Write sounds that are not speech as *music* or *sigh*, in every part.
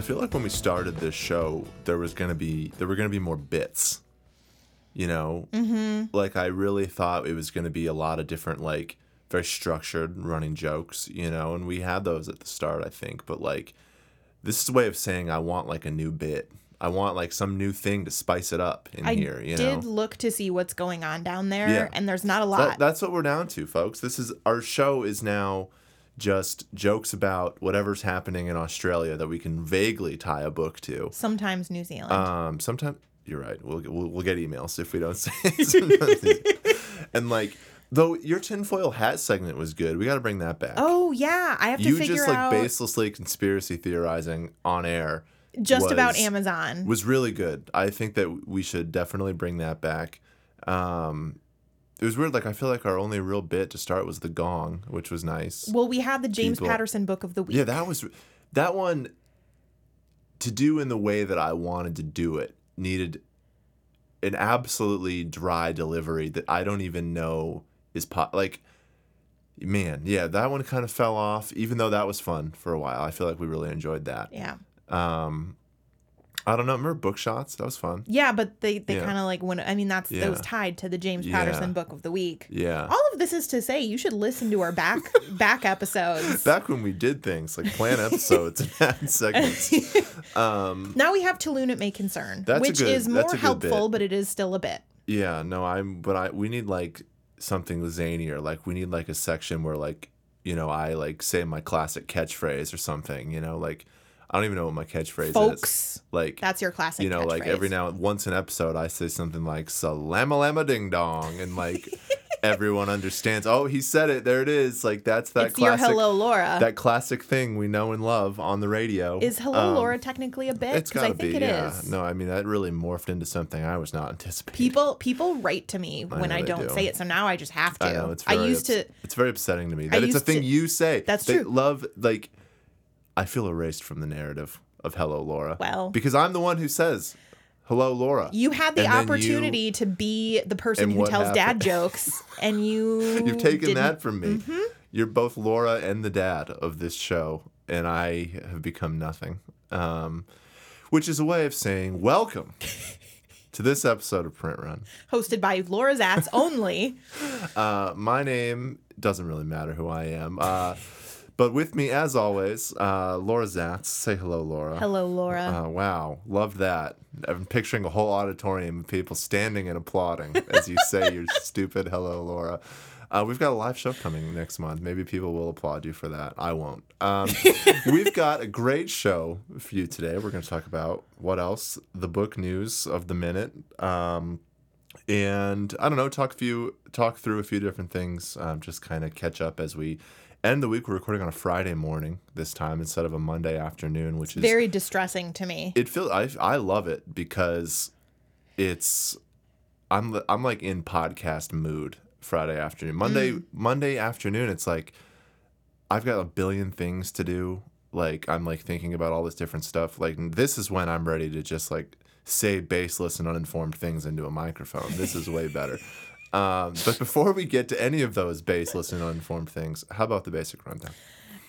I feel like when we started this show, there was gonna be there were gonna be more bits. You know, mm-hmm. like I really thought it was gonna be a lot of different like very structured running jokes. You know, and we had those at the start, I think. But like, this is a way of saying I want like a new bit. I want like some new thing to spice it up in I here. You did know, look to see what's going on down there, Yeah. and there's not a lot. That, that's what we're down to, folks. This is our show is now just jokes about whatever's happening in Australia that we can vaguely tie a book to. Sometimes New Zealand. Um, sometimes you're right. We'll, we'll we'll get emails if we don't say. *laughs* It. and like, though your tinfoil hat segment was good, we got to bring that back. oh yeah, I have to you figure just like out baselessly conspiracy theorizing on air just about Amazon. was really good. I think that we should definitely bring that back. Um, it was weird. Like I feel like our only real bit to start was the gong, which was nice. well, we had the James people- Patterson Book of the Week. Yeah, that was that one to do in the way that I wanted to do it needed an absolutely dry delivery that I don't even know is po- like man, yeah, that one kind of fell off even though that was fun for a while. I feel like we really enjoyed that. yeah. Um I don't know, remember book shots? That was fun. Yeah, but they, they Yeah. kind of like when I mean that's that was tied to the James Yeah. Patterson Book of the Week. Yeah. All of this is to say you should listen to our back *laughs* back episodes. Back when we did things like plan *laughs* episodes and add segments. *laughs* Um now we have To Whom It May Concern, which good- is more helpful, bit. but it is still a bit. Yeah, no, I'm but I we need like something zanier. Like we need like a section where like, you know, I like say my classic catchphrase or something, you know, like I don't even know what my catchphrase is. Folks, Like that's your classic. you know, like every now once an episode I say something like salama lama ding dong and like *laughs* everyone understands, oh, he said it, there it is. Like that's that it's your classic Hello Laura. that classic thing we know and love on the radio. is Hello Um, Laura technically a bit? It's gotta think be, it yeah. is. No, I mean that really morphed into something I was not anticipating. People people write to me when I don't do. say it, so now I just have to. I know it's I used to. It's very upsetting to me that it's a thing to- you say. That's they true. Love like, I feel erased from the narrative of Hello Laura. Well- because I'm the one who says, "Hello Laura." You had the And then you- opportunity to be the person And who what tells dad jokes, *laughs* and you You've taken didn't- that from me. Mm-hmm. You're both Laura and the dad of this show, and I have become nothing. Um, which is a way of saying welcome *laughs* to this episode of Print Run. hosted by Laura Zats only. *laughs* Uh, my name doesn't really matter who I am. Uh, but with me, as always, uh, Laura Zats. Say hello, Laura. Hello, Laura. Uh, wow, love that. I'm picturing a whole auditorium of people standing and applauding as you say your *laughs* stupid hello, Laura. Uh, we've got a live show coming next month. Maybe people will applaud you for that. I won't. Um, *laughs* we've got a great show for you today. We're going to talk about what else? The book news of the minute. Um, and I don't know, talk a few, talk through a few different things. Um, just kind of catch up as we end the week. We're recording on a Friday morning this time instead of a Monday afternoon, which is Very distressing to me. it feels I I love it because it's I'm I'm like in podcast mood Friday afternoon. Monday mm. Monday afternoon it's like I've got a billion things to do. Like I'm like thinking about all this different stuff. Like this is when I'm ready to just like say baseless and uninformed things into a microphone. This is way better. *laughs* Um, but before we get to any of those baseless and uninformed things, how about the basic rundown?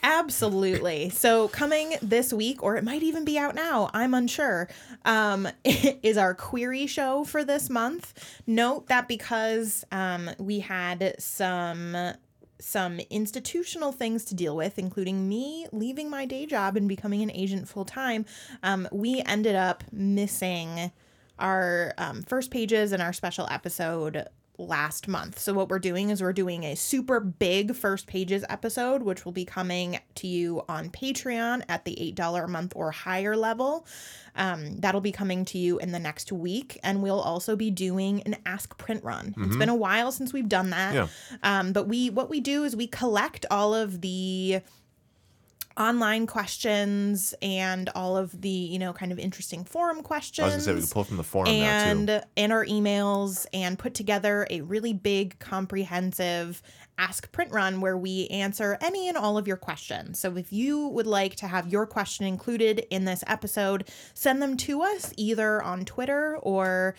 Absolutely. So coming this week, or it might even be out now, I'm unsure, um, *laughs* is our query show for this month. Note that because um, we had some some institutional things to deal with, including me leaving my day job and becoming an agent full time, um, we ended up missing our um, first pages and our special episode last month. So what we're doing is we're doing a super big first pages episode, which will be coming to you on Patreon at the $8 a month or higher level. Um, that'll be coming to you in the next week. And we'll also be doing an Ask Print Run. It's been a while since we've done that. Yeah. Um, but we what we do is we collect all of the online questions and all of the you know kind of interesting forum questions. I was gonna say we can pull from the forum now and and our emails and put together a really big comprehensive ask print run where we answer any and all of your questions so if you would like to have your question included in this episode send them to us either on twitter or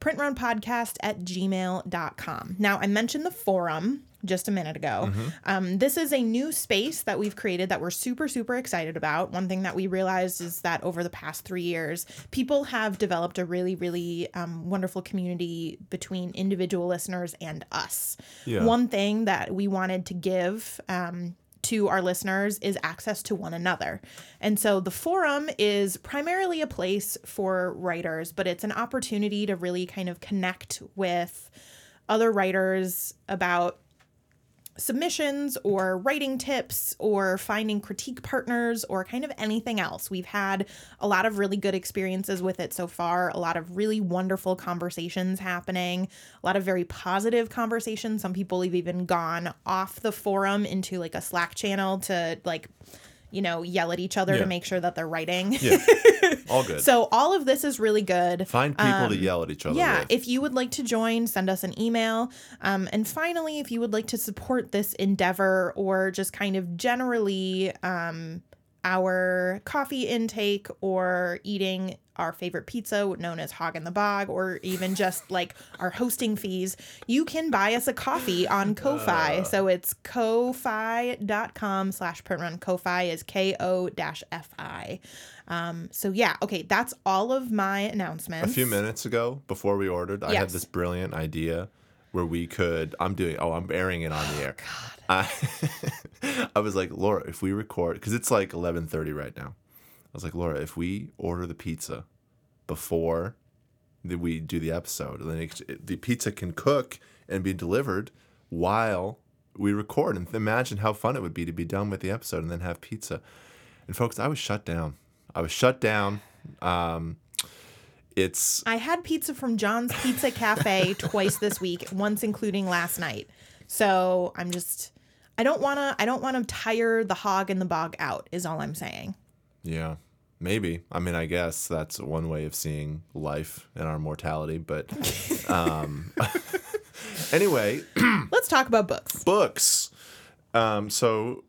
printrunpodcast at gmail.com now i mentioned the forum just a minute ago. Um, this is a new space that we've created that we're super, super excited about. One thing that we realized is that over the past three years, people have developed a really, really um, wonderful community between individual listeners and us. Yeah. One thing that we wanted to give um, to our listeners is access to one another. And so the forum is primarily a place for writers, but it's an opportunity to really kind of connect with other writers about submissions or writing tips or finding critique partners or kind of anything else. We've had a lot of really good experiences with it so far, a lot of really wonderful conversations happening, a lot of very positive conversations. Some people have even gone off the forum into like a Slack channel to like you know, yell at each other Yeah. to make sure that they're writing. Yeah. *laughs* All good. so all of this is really good. Find people to yell at each other Yeah, with. if you would like to join, send us an email. Um, and finally, if you would like to support this endeavor or just kind of generally um, our coffee intake or eating our favorite pizza known as Hog in the Bog or even just *laughs* like our hosting fees, you can buy us a coffee on Ko-Fi. so it's ko-fi.com slash printrun. Ko-Fi is K-O-F-I. Um, so yeah, okay, that's all of my announcements. a few minutes ago, before we ordered, I had this brilliant idea where we could. I'm doing. Oh, I'm airing it on the air. God. I, *laughs* I was like, Laura, if we record, because it's like 11:30 right now. I was like, Laura, if we order the pizza before that we do the episode, then it, the pizza can cook and be delivered while we record. And imagine how fun it would be to be done with the episode and then have pizza. And folks, I was shut down. I was shut down. Um, it's I had pizza from John's Pizza Cafe *laughs* twice this week, once including last night. So I'm just I don't wanna I don't wanna tire the hog and the bog out, is all I'm saying. Yeah, maybe. I mean, I guess that's one way of seeing life and our mortality. But *laughs* um, *laughs* anyway, *clears throat* Let's talk about books. books. Um, so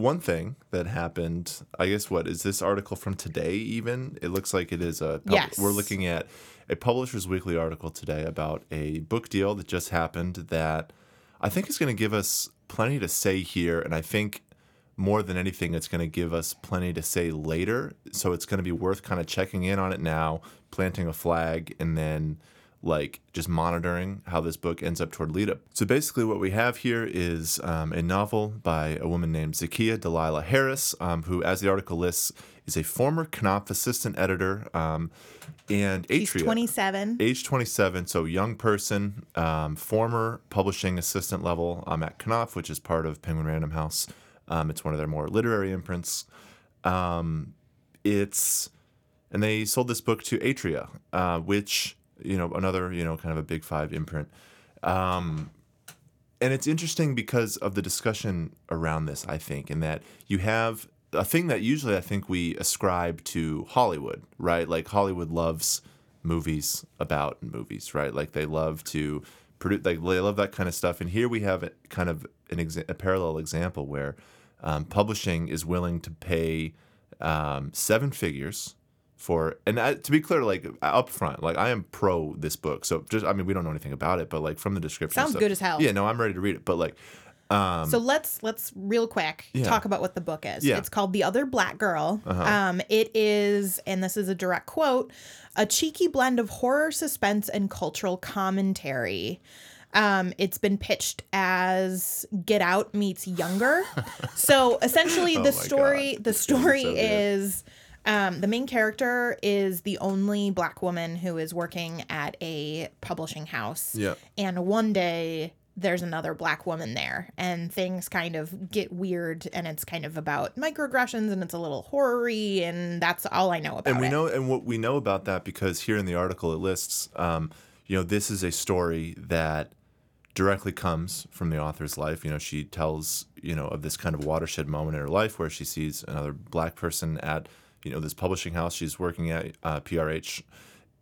one thing that happened, I guess, what is this article from today? Even it looks like it is a. pub- Yes. We're looking at a Publishers Weekly article today about a book deal that just happened that I think is going to give us plenty to say here, and I think more than anything, it's going to give us plenty to say later. So it's going to be worth kind of checking in on it now, planting a flag, and then like just monitoring how this book ends up toward lead up. So basically, what we have here is um, a novel by a woman named Zakiya Dalila Harris, um, who, as the article lists, is a former Knopf assistant editor um, and She's Atria. 27. Age 27, so young person, um, former publishing assistant level um, at Knopf, which is part of Penguin Random House. Um, it's one of their more literary imprints. Um, it's and they sold this book to Atria, uh, which you know another you know kind of a big five imprint. Um, and it's interesting because of the discussion around this. I think, in that you have a thing that usually I think we ascribe to Hollywood, right? Like Hollywood loves movies about movies, right? Like they love to produce, like they love that kind of stuff. And here we have kind of an exa- a parallel example where um, publishing is willing to pay um, seven figures for and I, to be clear like up front like i am pro this book so just i mean we don't know anything about it but like from the description Sounds stuff- good as hell. yeah no i'm ready to read it but like um so let's let's real quick Yeah. talk about what the book is. Yeah. Uh-huh. It's called The Other Black Girl. Um, it is, and this is a direct quote, a cheeky blend of horror, suspense, and cultural commentary. Um, it's been pitched as Get Out meets Younger. *laughs* so essentially, Oh the story God. the is story so good. Um, the main character is the only black woman who is working at a publishing house. Yeah. And one day there's another black woman there and things kind of get weird and it's kind of about microaggressions and it's a little horror-y and that's all I know about it. and we it. know and what we know about that because here in the article it lists um, you know this is a story that directly comes from the author's life. You know, she tells, you know, of this kind of watershed moment in her life where she sees another black person at, you know, this publishing house she's working at, uh, PRH.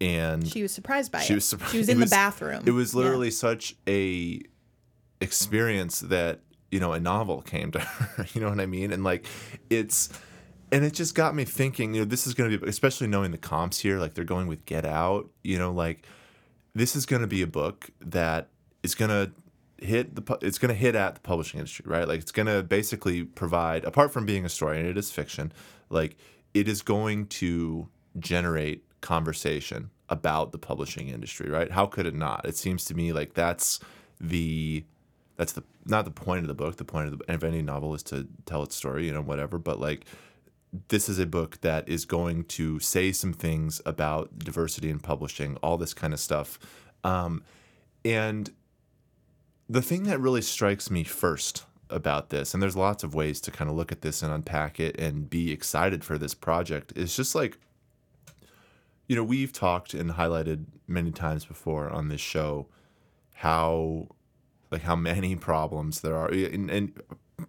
And She was surprised by she it. was surprised. She was in *laughs* the bathroom. It was Yeah. literally such a experience that you know a novel came to *laughs* her. You know what I mean? And like it's and it just got me thinking. You know, this is going to be especially knowing the comps here. Like they're going with Get Out. You know, like this is going to be a book that is going to hit the it's going to hit at the publishing industry right like it's going to basically provide apart from being a story and it is fiction like it is going to generate conversation about the publishing industry right how could it not it seems to me like that's the that's the not the point of the book the point of, the, of any novel is to tell its story you know whatever but like this is a book that is going to say some things about diversity in publishing, all this kind of stuff. Um, and the thing that really strikes me first about this, and there's lots of ways to kind of look at this and unpack it and be excited for this project, it's just like, you know, we've talked and highlighted many times before on this show how like how many *laughs* problems there are and, and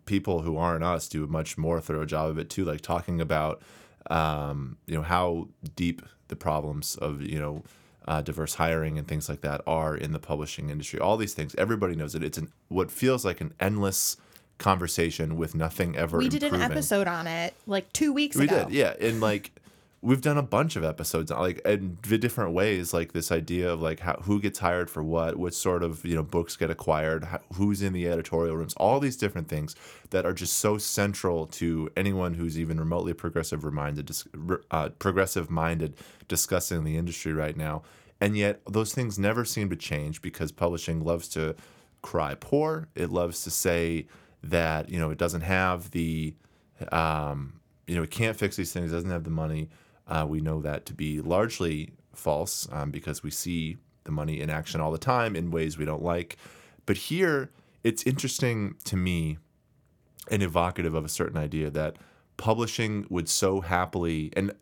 people who aren't us do a much more thorough job of it too like talking about um, you know how deep the problems of you know uh, diverse hiring and things like that are in the publishing industry. All these things everybody knows it. It's an what feels like an endless conversation with nothing ever we did an episode on it like two weeks We ago. We did, yeah, and like we've done a bunch of episodes, like in different ways, like this idea of like how who gets hired for what, what sort of you know books get acquired, how, who's in the editorial rooms, all these different things that are just so central to anyone who's even remotely progressive minded, dis- uh, progressive minded, discussing the industry right now, and yet those things never seem to change because publishing loves to cry poor. It loves to say that you know it doesn't have the um, you know, it can't fix these things, doesn't have the money. Uh, we know that to be largely false um, because we see the money in action all the time in ways we don't like. But here, it's interesting to me and evocative of a certain idea that publishing would so happily, and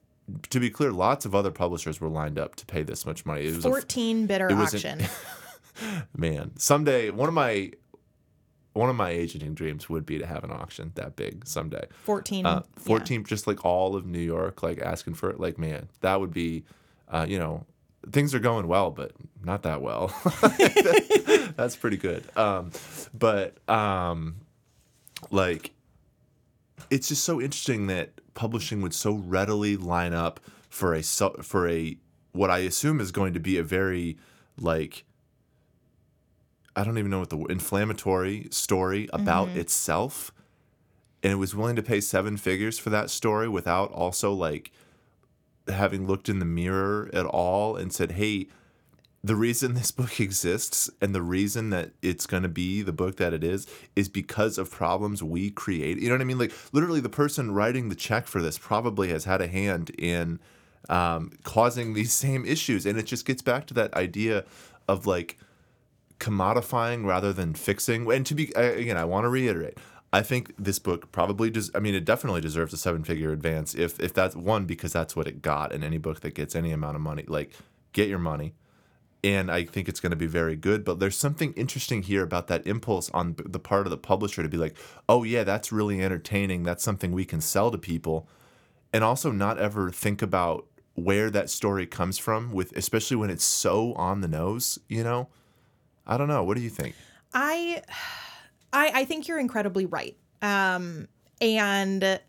to be clear, lots of other publishers were lined up to pay this much money. It was a, 14 bidder it was an- auction. *laughs* man someday one of my one of my agenting dreams would be to have an auction that big someday 14. uh, yeah. 14 just like all of new york like asking for it like man that would be uh, you know things are going well but not that well *laughs* that's pretty good um, but um, like it's just so interesting that publishing would so readily line up for a for a what I assume is going to be a very like I don't even know what the inflammatory story about itself and it was willing to pay seven figures for that story without also like having looked in the mirror at all and said, "Hey, the reason this *laughs* book exists and the reason that it's going to be the book that it is is because of problems we create." You know what I mean? Like literally, the person writing the check for this probably has had a hand in um, causing these *laughs* same issues, and it just gets back to that idea of like commodifying rather than fixing. And to be again, I want to reiterate. I think this book probably does. I mean, it definitely deserves a seven-figure advance. If if that's one because that's what it got, and any book that gets any amount of money, like get your money. And I think it's going to be very good. But there's something interesting here about that impulse on the part of the publisher to be like, oh yeah, that's really entertaining. That's something we can sell to people, and also not ever think about where that story comes from. With especially when it's so on the nose, you know. I don't know. What do you think? I, I, I think you're incredibly right. Um, and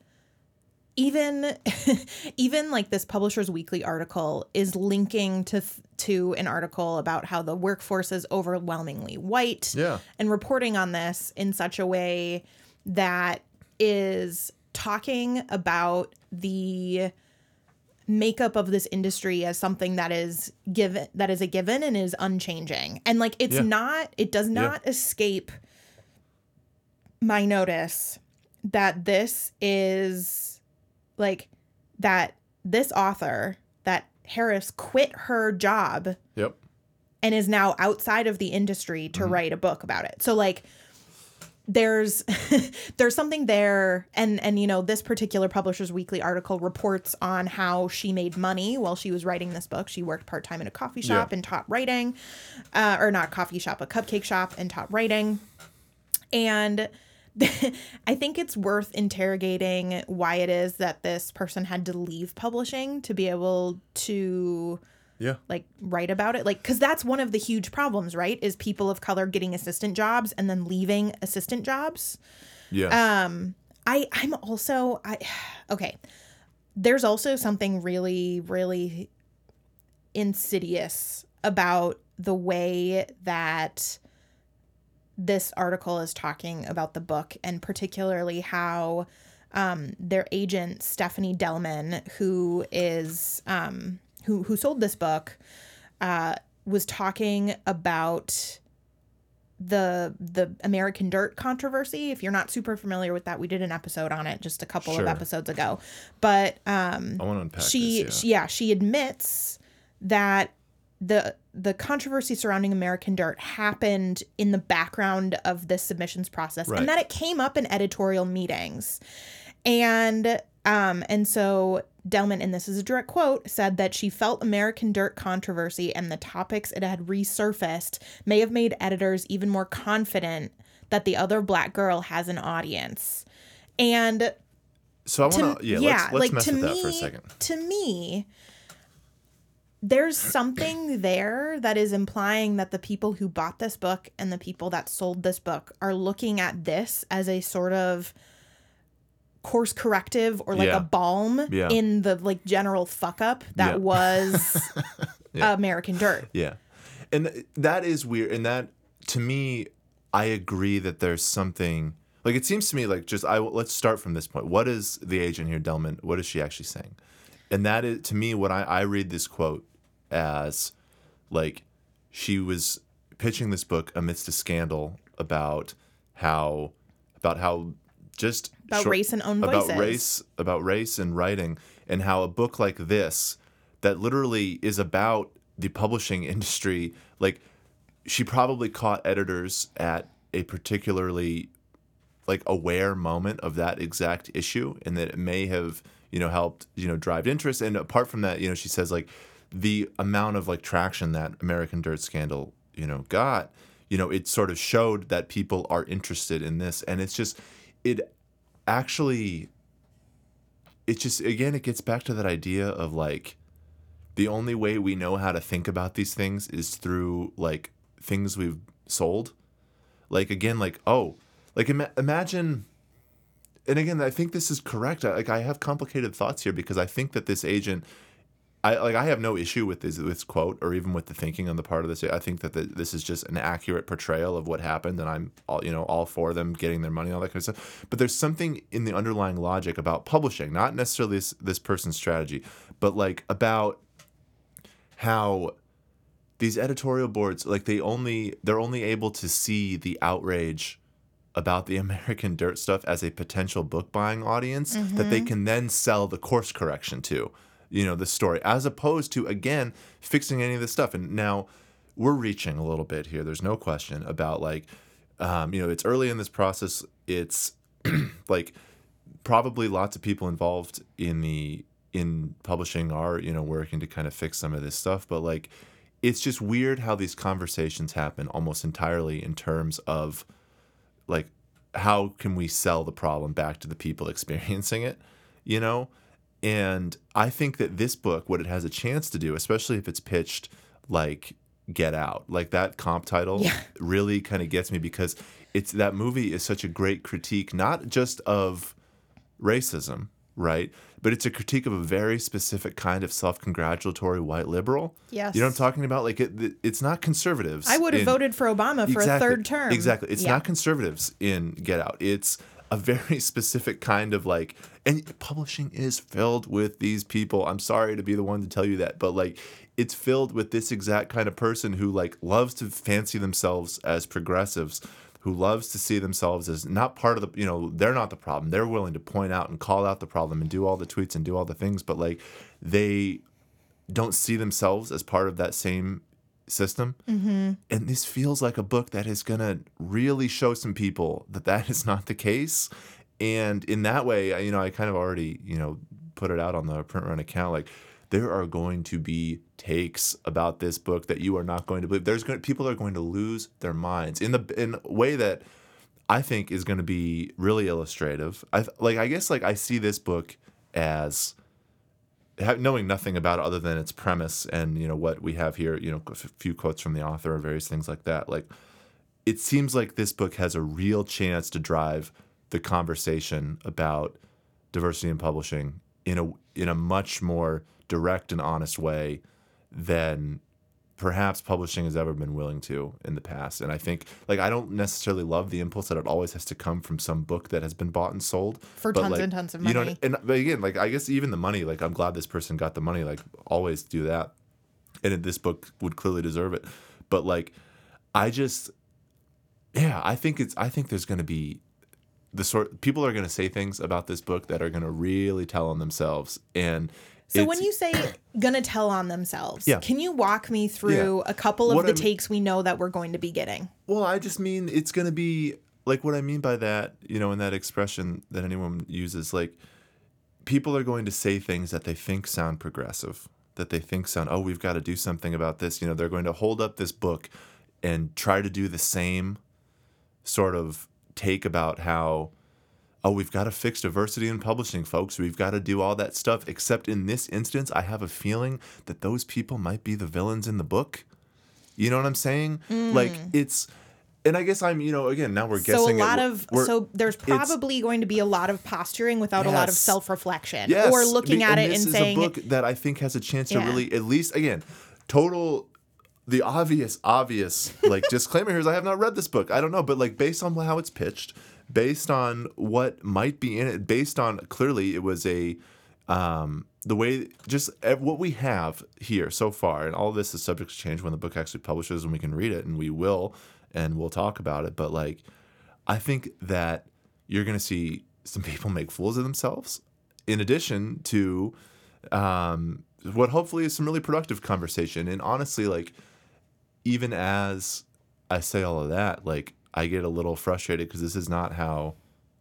even, *laughs* even like this Publishers Weekly article is linking to to an article about how the workforce is overwhelmingly white. Yeah. and reporting on this in such a way that is talking about the makeup of this industry as something that is given that is a given and is unchanging and like it's Yeah. not it does not escape my notice that this is like that this author that Harris quit her job Yep. and is now outside of the industry to mm-hmm. write a book about it. So like there's *laughs* there's something there. And and you know this particular publishers weekly article reports on how she made money while she was writing this book. She worked part-time in a coffee shop Yeah. and taught writing uh, or not coffee shop a cupcake shop and taught writing. And *laughs* I think it's worth interrogating why it is that this person had to leave publishing to be able to Yeah. like write about it like because that's one of the huge problems right is people of color getting assistant jobs and then leaving assistant jobs Yeah. um i i'm also i *sighs* okay there's also something really really insidious about the way that this article is talking about the book and particularly how um, their agent Stephanie Delman, who is um, who who sold this book, uh, was talking about the the American Dirt controversy. If you're not super familiar with that, we did an episode on it just a couple Sure. of episodes ago. But um, I want to unpack she, this. she yeah she admits that the the controversy surrounding American Dirt happened in the background of this submissions process Right. and that it came up in editorial meetings. And um and so Delman and this is a direct quote said that she felt American Dirt controversy and the topics it had resurfaced may have made editors even more confident that the other black girl has an audience. And So I want to yeah, yeah, let's let's like mess to with me, that for a second. to me, there's something there that is implying that the people who bought this book and the people that sold this book are looking at this as a sort of course corrective or like Yeah. a balm Yeah. in the like general fuck up that Yeah. was *laughs* American Dirt. Yeah. And that is weird. And that, to me, I agree that there's something like it seems to me like just I let's start from this point. What is the agent here, Delman? What is she actually saying? And that is to me what I, I read this quote as like she was pitching this book amidst a scandal about how about how just About race and own voices. about race about race and writing and how a book like this that literally is about the publishing *laughs* industry like she probably caught editors at a particularly like aware moment of that exact issue and that it may have you know helped you know drive interest and apart from that you know she says like the amount of like traction that american dirt scandal you know got you know it sort of showed that people are interested in this and it's just it actually it just again it gets back to that idea of like the only way we know how to think about these things is through like things we've sold. Like again like oh like ima- imagine and again i think this is correct. I, like i have complicated thoughts here because i think that this agent I like I have no issue with this this quote or even with the thinking on the part of this. I think that the, this is just an accurate portrayal of what happened, and I'm all you know all for them getting their money, all that kind of stuff. But there's something in the underlying logic about publishing, not necessarily this this person's strategy, but like about how these editorial boards like they only they're only able to see the outrage about the *laughs* American Dirt stuff as a potential book buying audience that they mm-hmm. can then sell the course correction to, you know, the story, as opposed to again fixing any of this stuff. And now we're reaching a little bit here. There's no question about like, um, you know, it's early in this process. It's *clears throat* like probably lots of people involved in the in publishing are you know working to kind of fix some of this stuff but like it's just weird how these conversations happen almost entirely in terms of like how can we sell the problem back to the people *laughs* experiencing it you know and i think that this book what it has a chance to do especially if it's pitched like get out like that comp title Yeah. really kind of gets me because it's that movie is such a great critique not just of racism right but it's a critique of a very specific kind of self-congratulatory white liberal Yes. you know what i'm talking about like it, it's not conservatives I would have voted for Obama for a third term. Exactly. It's Yeah. not conservatives in Get Out. It's a very *laughs* specific kind of like and publishing is filled with these people. I'm sorry to be the one to tell you that, but like it's filled with this exact kind of person who like loves to fancy themselves as progressives who loves to see themselves as not part of the you know they're not the problem they're willing to point out and call out the problem and do all the tweets and do all the things but like they don't see themselves as part of that same system. Mm-hmm. And this feels like a book that is going to really show some people that that is not the case. And in that way, you know, I kind of already, you know, put it out on the print run account. Like, there are going to be takes about this book that you are not going to believe. There's gonna people are going to lose their minds in the in a way that I think is going to be really illustrative. I like I guess like I see this book as knowing nothing about it other than its premise and you know what we have here, you know, a few quotes from the author or various things like that. Like it seems like this book has a real chance to drive the conversation about diversity in publishing in a in a much more direct and honest way than perhaps publishing has ever been willing to in the past. And I think like I don't necessarily love the impulse that it always has to come from some book that has been bought and sold For tons like, and tons of money. You know, and but again, like I guess even the money, like I'm glad this person got the money. Like always do that, and this book would clearly deserve it. But like, I just, yeah, I think it's. I think there's going to be the sort people are going to say things about this book that are going to really tell on themselves and. So it's- when you say gonna tell on themselves, Yeah. can you walk me through a couple of What the I mean- takes we know that we're going to be getting? Well, I just mean it's to be like what I mean by that, you know, in that expression that anyone uses, like people are going to say things that they think sound progressive, that they think sound, oh, we've got to do something about this. You know, they're going to hold up this book and try to do the same sort of take about how, oh, we've got to fix diversity in publishing, folks. We've got to do all that stuff. Except in this instance, I have a feeling that those people might be the villains in the book. You know what I'm saying? Mm. Like it's, and I guess I'm, you know, again, now we're guessing. So a lot what- of so there's probably going to be a lot of posturing without a lot of self-reflection yes, or looking be- at it and saying. this and is a book that I think has a chance to Yeah. really, at least, again, total. The obvious, obvious, like *laughs* disclaimer here is I have not read this book. I don't know, but like based on how it's pitched, based on what might be in it, based on clearly it was a um, the way just what we have here so far, and all this is subject to change when the book actually publishes and we can read it, and we will, and we'll talk about it. But like, I think that you're going to see some people make fools of themselves, in addition to um, what hopefully is some really productive conversation. And honestly, like, even as I say all of that, like, I get a little frustrated because this is not how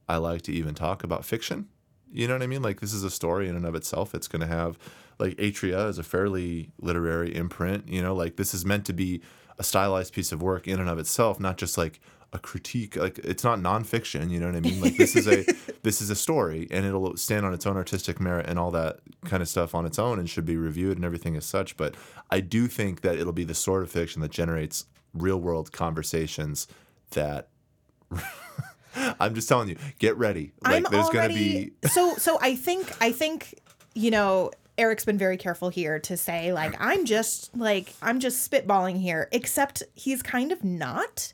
I like to even talk about fiction. You know what I mean? Like, this is a story in and of itself. It's going to have, like, Atria is a fairly literary imprint. You know, like, this is meant to be a stylized piece of work in and of itself, not just like a critique. Like, it's not nonfiction. You know what I mean? Like, this is a *laughs* this is a story, and it'll stand on its own artistic merit and all that kind of stuff on its own, and should be reviewed and everything as such. But I do think that it'll be the sort of fiction that generates real world conversations that *laughs* I'm just telling you, get ready. Like I'm there's already gonna be *laughs* so so I think I think you know Erik's been very careful here to say like I'm just like I'm just spitballing here except he's kind of not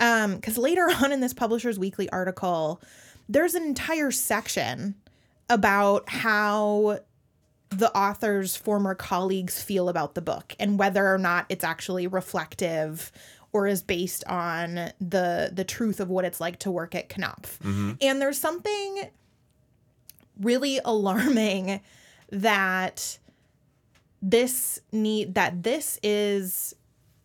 um cuz later on in this publisher's weekly article there's an entire section about how the author's former colleagues feel about the book and whether or not it's actually reflective or is based on the the truth of what it's like to work at Knopf. Mm-hmm. And there's something really alarming that this need that this is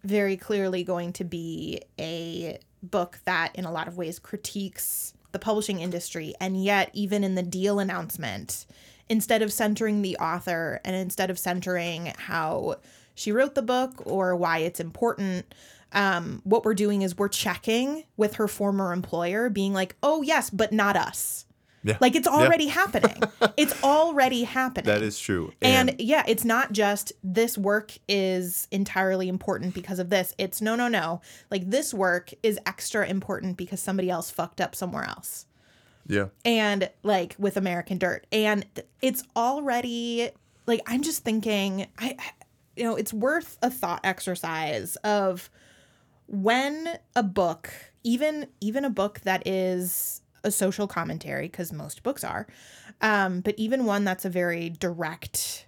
very clearly going to be a book that in a lot of ways critiques the publishing industry and yet even in the deal announcement instead of centering the author and instead of centering how she wrote the book or why it's important um, what we're doing is we're checking with her former employer being like oh yes but not us Yeah. like it's Yeah. already happening *laughs* it's already happening that is true. and yeah, it's not just this work is entirely important because of this. It's no, no, no. Like this work is extra important because somebody else fucked up somewhere else. yeah. And like with American Dirt. And it's already like I'm just thinking I- you know, it's worth a thought exercise of when a book, even even a book that is a social commentary because most books are, um, but even one that's a very direct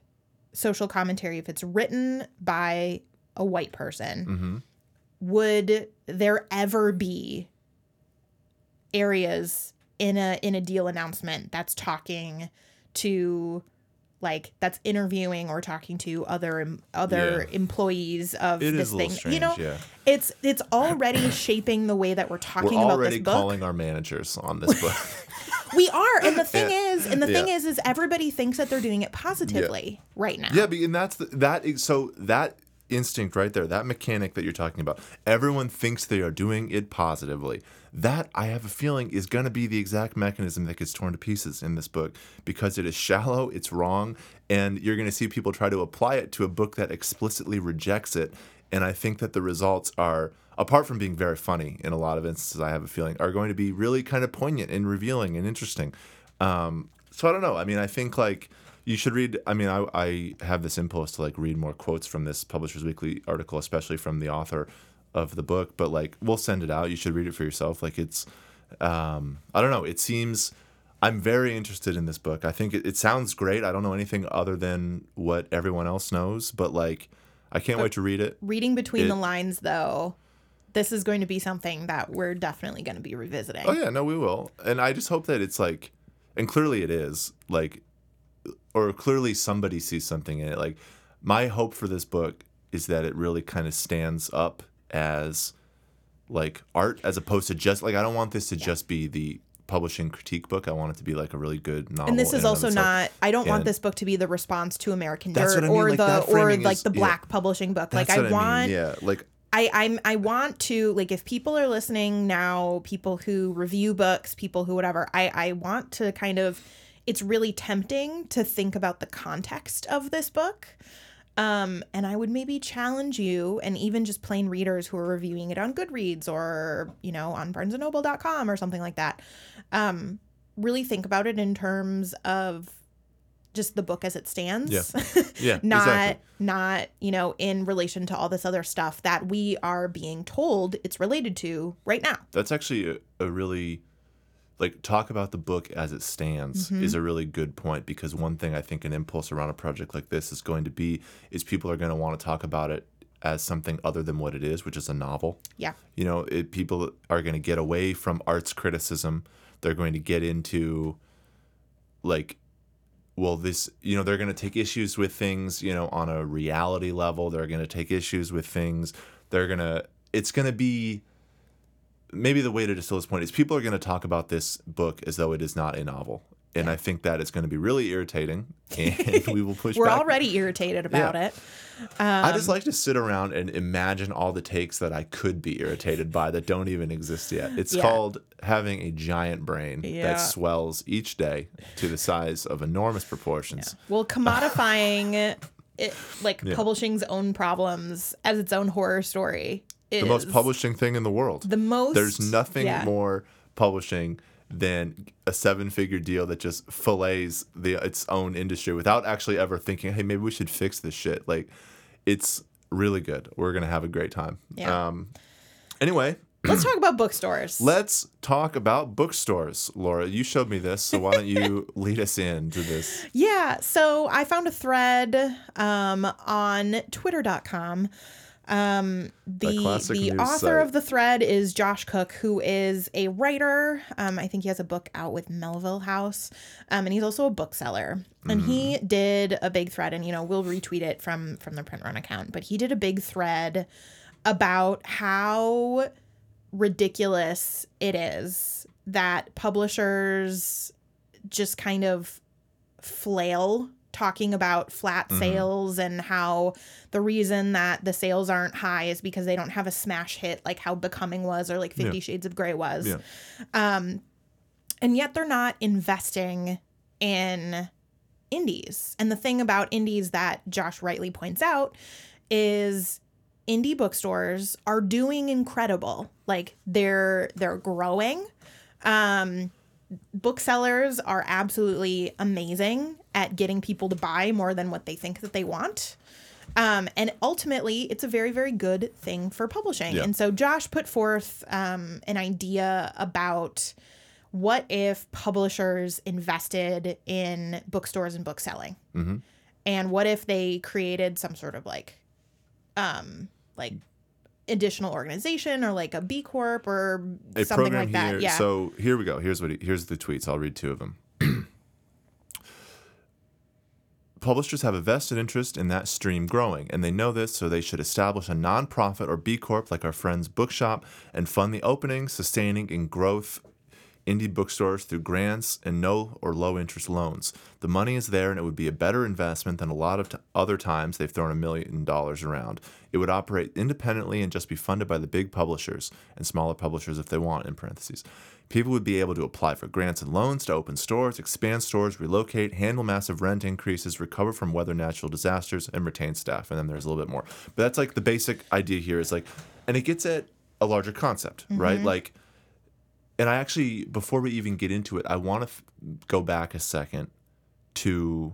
social commentary, if it's written by a white person, Mm-hmm. would there ever be areas in a in a deal announcement that's talking to like that's interviewing or talking to other other Yeah. employees of It this is a little thing. you know, strange, it's it's already *coughs* shaping the way that we're talking We're about this book. calling our managers on this book. *laughs* we are, and the thing Yeah. is, and the thing is, is everybody thinks that they're doing it positively right now. Yeah, but- and that's the, that. Is, so that instinct right there, that mechanic that you're talking about, everyone thinks they are doing it positively. That I have a feeling is going to be the exact mechanism that gets torn to pieces in this book because it is shallow, it's wrong, and you're going to see people try to apply it to a book that explicitly rejects it. And I think that the results are, apart from being very funny in a lot of instances, I have a feeling, are going to be really kind of poignant and revealing and interesting. Um, so I don't know. I mean, I think like you should read. I mean, I, I have this impulse to like read more quotes from this Publishers Weekly article, especially from the author of the book. But like, we'll send it out. You should read it for yourself. Like, it's, um, I don't know. It seems. I'm very interested in this book. I think it, it sounds great. I don't know anything other than what everyone else knows, but like, I can't wait to read it. Reading between It- the lines, though, this is going to be something that we're definitely going to be revisiting. Oh yeah, no, we will. And I just hope that it's like, and clearly it is like, or clearly somebody sees something in it. Like, my hope for this book is that it really kind of stands up as like art as opposed to just like I don't want this to just be the publishing critique book. I want it to be like a really good novel. and this is and also not i don't want this book to be the response to american That's dirt what I mean, or like, the or like is- the yeah. black publishing book That's like i what want mean. yeah, like I, I'm I want to like if people are listening now, people who review books, people who whatever, I, I want to kind of it's really tempting to think about the context of this book. Um, and I would maybe challenge you and even just plain readers who are reviewing it on Goodreads or, you know, on barnesandnoble.com or something like that. Um, really think about it in terms of just the book as it stands. Yeah. *laughs* Yeah, not exactly. not, you know, in relation to all this other stuff that we are being told it's related to right now. That's actually a, a really like talk about the book as it stands is mm-hmm. a really good point because one thing I think an impulse around a project like this is going to be is people are going to want to talk about it as something other than what it is, which is a novel. Yeah. You know, it, people are going to get away from arts criticism. They're going to get into like well this you know they're going to take issues with things you know on a reality level they're going to take issues with things they're going to it's going to be maybe the way to distill this point is people are going to talk about this book as though it is not a novel and i think that it's going to be really irritating *laughs* and we will push We're back already irritated about Yeah. it. I just um, like to sit around and imagine all the takes that I could be irritated by that don't even exist yet. It's Yeah. called having a giant brain Yeah. that swells each day to the size of enormous proportions. Well, commodifying it like *laughs* publishing's own problems as its own horror story The most publishing thing in the world. the most There's nothing yeah. more publishing than a seven-figure deal that just fillets the its own industry without actually ever thinking, "Hey, maybe we should fix this shit." Like, it's really good. We're gonna have a great time. Yeah. Um. Anyway, *clears throat* Let's talk about bookstores. Let's talk about bookstores, Laura. You showed me this, so why don't you *laughs* lead us into this? Yeah, so I found a thread um, on twitter.com. Um, the the author site. of the thread is Josh Cook, who is a writer. Um, I think he has a book out with Melville House, um, and he's also a bookseller. And he Mm. did a big thread, and you know we'll retweet it from from the print run account. But he did a big thread about how ridiculous it is that publishers just kind of flail talking about flat Mm-hmm. sales and how the reason that the sales aren't high is because they don't have a smash hit like how Becoming was or like 50 Yeah. Shades of Grey was. Yeah. Um and yet they're not investing in indies. And the thing about indies that Josh rightly points out is indie bookstores are doing incredible. Like they're they're growing. Um booksellers are absolutely amazing at getting people to buy more than what they think that they want. Um, and ultimately, it's a very, very good thing for publishing. Yeah. And so Josh put forth um, an idea about what if publishers invested in bookstores and book selling, Mm-hmm. and what if they created some sort of like, um, like additional organization or like a B Corp or A something like that. here. Yeah. So here we go. Here's what he, here's the tweets. I'll read two of them. Publishers have a vested interest in that stream growing, and they know this, so they should establish a nonprofit or B Corp like our friends Bookshop and fund the opening, sustaining, and growth indie bookstores through grants and no or low interest loans. The money is there and it would be a better investment than a lot of t- other times they've thrown a million dollars around. It would operate independently and just be funded by the big publishers and smaller publishers if they want, in parentheses. People would be able to apply for grants and loans to open stores, expand stores, relocate, handle massive rent increases, recover from weather natural disasters, and retain staff. And then there's a little bit more. But that's like the basic idea here is like, and it gets at a larger concept, right? Mm-hmm. Like, and I actually, before we even get into it, I want to f- go back a second to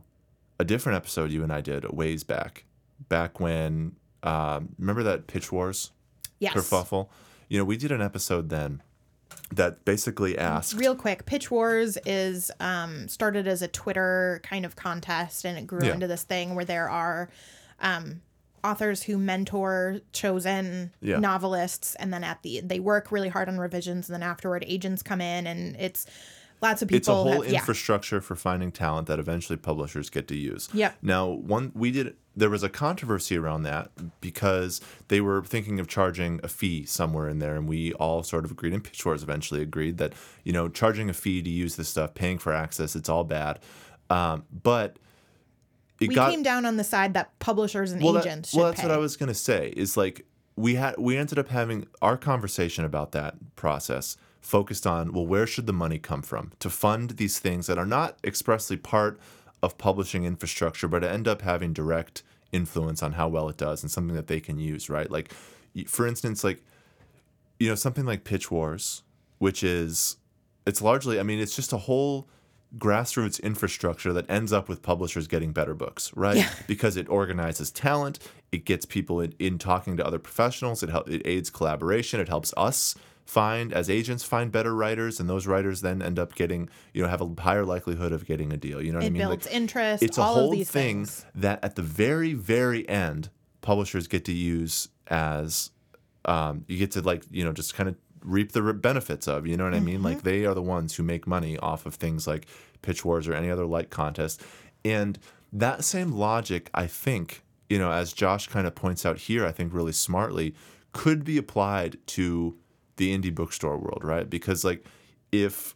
a different episode you and I did a ways back, back when, um, remember that Pitch Wars Yes. kerfuffle? You know, we did an episode then that basically asked. Real quick, Pitch Wars is um, started as a Twitter kind of contest, and it grew Yeah. into this thing where there are um, authors who mentor chosen Yeah. novelists, and then at the they work really hard on revisions, and then afterward agents come in, and it's lots of people. it's a whole have, yeah. infrastructure for finding talent that eventually publishers get to use. Yep. Now, one we did there was a controversy around that because they were thinking of charging a fee somewhere in there, and we all sort of agreed, and Pitch Wars eventually agreed that you know charging a fee to use this stuff, paying for access, it's all bad. Um, but it we got came down on the side that publishers and well, that- agents well, that's pay. what I was gonna say. Is like we had we ended up having our conversation about that process focused on well, where should the money come from to fund these things that are not expressly part of publishing infrastructure, but end up having direct influence on how well it does and something that they can use, right? Like, for instance, like you know something like Pitch Wars, which is it's largely, I mean, it's just a whole grassroots infrastructure that ends up with publishers getting better books, *laughs* right? Yeah. Because it organizes talent, it gets people in, in talking to other professionals, it help, it aids collaboration, it helps us find as agents find better writers, and those writers then end up getting, you know, have a higher likelihood of getting a deal. You know what I mean? it builds Like, interest. it's a whole thing things. that at the very very end publishers get to use as um, you get to like you know just kind of reap the benefits of you know what i mean? Mm-hmm. like they are the ones who make money off of things like pitch wars or any other like contest. And that same logic i think you know as josh kind of points out here i think really smartly could be applied to the indie bookstore world right? Because like if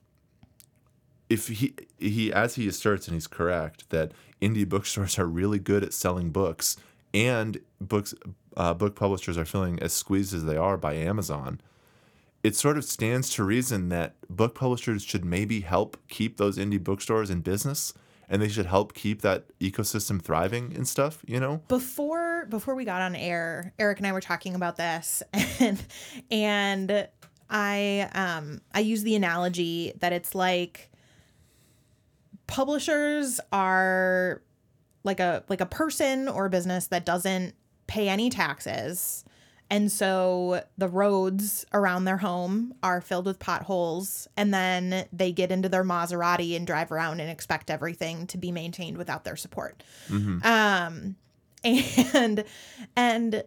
if he he as he asserts and he's correct that indie bookstores are really good at selling books and books uh, book publishers are feeling as squeezed as they are by Amazon it sort of stands to reason that book publishers should maybe help keep those indie bookstores in business and they should help keep that ecosystem thriving and stuff you know? Before before we got on air erik and i were talking about this *laughs* and and i um i use the analogy that it's like publishers are like a like a person or a business that doesn't pay any taxes and so the roads around their home are filled with potholes and then they get into their maserati and drive around and expect everything to be maintained without their support. Um *laughs* and and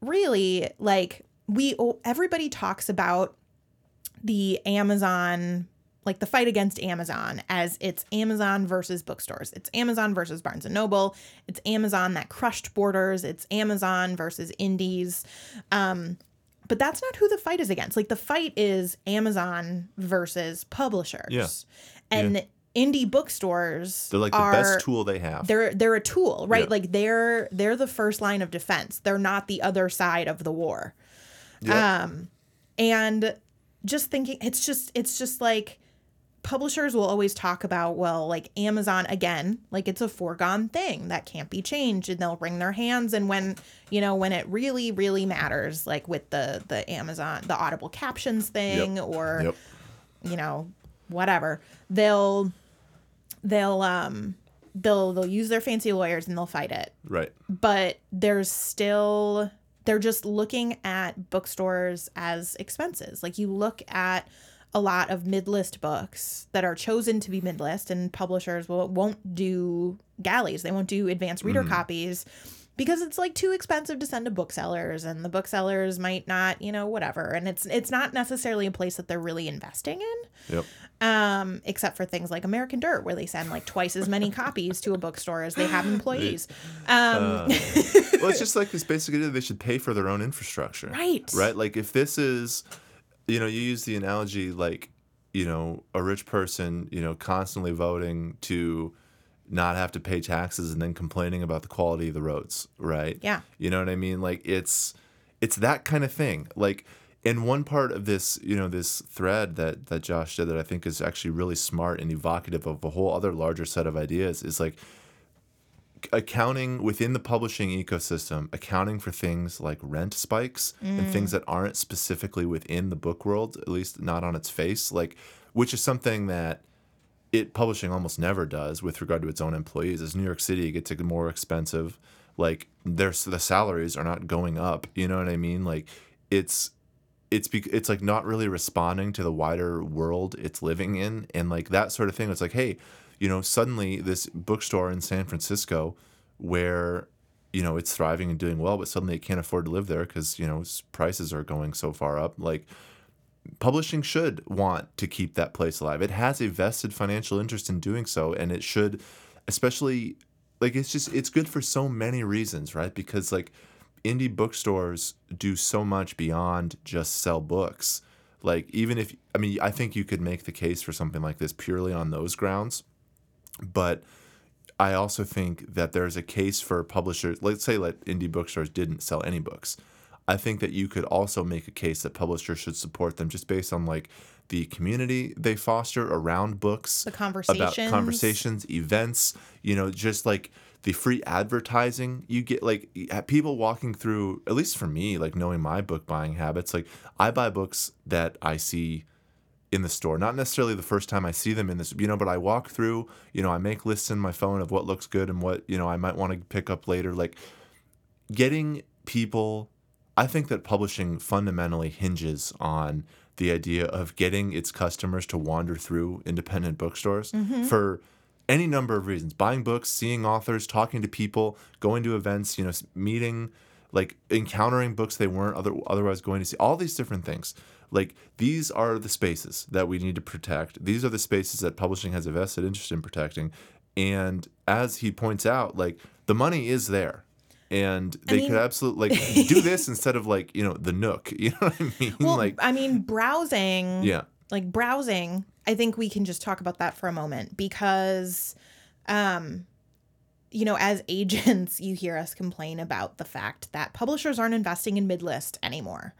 really like we everybody talks about the amazon like the fight against amazon as it's amazon versus bookstores it's amazon versus barnes and noble it's amazon that crushed borders it's amazon versus indies um but that's not who the fight is against like the fight is amazon versus publishers Yeah. and indie bookstores they're like the best tool they have they're they're a tool, right? Yeah. Like they're they're the first line of defense. They're not the other side of the war. Yep. Um and just thinking it's just it's just like publishers will always talk about well like Amazon again like it's a foregone thing that can't be changed and they'll wring their hands and when you know when it really really matters like with the the Amazon the audible captions thing or yep. you know whatever they'll they'll um they'll they'll use their fancy lawyers and they'll fight it. Right. But there's still they're just looking at bookstores as expenses. Like you look at a lot of mid-list books that are chosen to be mid-list and publishers will, won't do galleys they won't do advanced reader copies because it's like too expensive to send to booksellers and the booksellers might not, you know, whatever. And it's it's not necessarily a place that they're really investing in. Yep. Um, except for things like American Dirt, where they send like twice as many copies to a bookstore as they have *gasps* employees. Um, well, it's just like this basic idea they should pay for their own infrastructure. *laughs* Right. Right. Like if this is, you know, you use the analogy like, you know, a rich person, you know, constantly voting to not have to pay taxes and then complaining about the quality of the roads. Right. Yeah. You know what I mean? Like it's, it's that kind of thing. Like in one part of this, you know, this thread that that Josh did that I think is actually really smart and evocative of a whole other larger set of ideas is like accounting within the publishing ecosystem, accounting for things like rent spikes and mm. things that aren't specifically within the book world, at least not on its face, like which is something that it publishing almost never does with regard to its own employees. As New York City gets more expensive, like their the salaries are not going up. You know what I mean? Like it's it's bec- it's like not really responding to the wider world it's living in and like that sort of thing it's like hey you know suddenly this bookstore in san francisco where you know it's thriving and doing well but suddenly it can't afford to live there because you know prices are going so far up like publishing should want to keep that place alive it has a vested financial interest in doing so and it should especially like it's just it's good for so many reasons right because like indie bookstores do so much beyond just sell books. Like even if I mean I think you could make the case for something like this purely on those grounds. But I also think that there's a case for publishers, let's say like indie bookstores didn't sell any books. I think that you could also make a case that publishers should support them just based on like the community they foster around books, The about conversations. conversations, events, you know, just like the free advertising you get like people walking through at least for me like knowing my book buying habits like I buy books that I see in the store. Not necessarily the first time I see them in this you know but I walk through you know I make lists in my phone of what looks good and what you know I might want to pick up later. Like getting people I think that publishing fundamentally hinges on the idea of getting its customers to wander through independent bookstores mm-hmm. for any number of reasons. Buying books seeing authors talking to people going to events you know meeting like encountering books they weren't other, otherwise going to see all these different things. Like these are the spaces that we need to protect. These are the spaces that publishing has a vested interest in protecting. And as he points out like the money is there. And they mean- could absolutely like *laughs* do this instead of like you know the nook *laughs* you know what i mean? Well, like I mean, browsing. yeah. like browsing i think we can just talk about that for a moment because um you know as *laughs* agents you hear us complain about the fact that publishers aren't investing in midlist anymore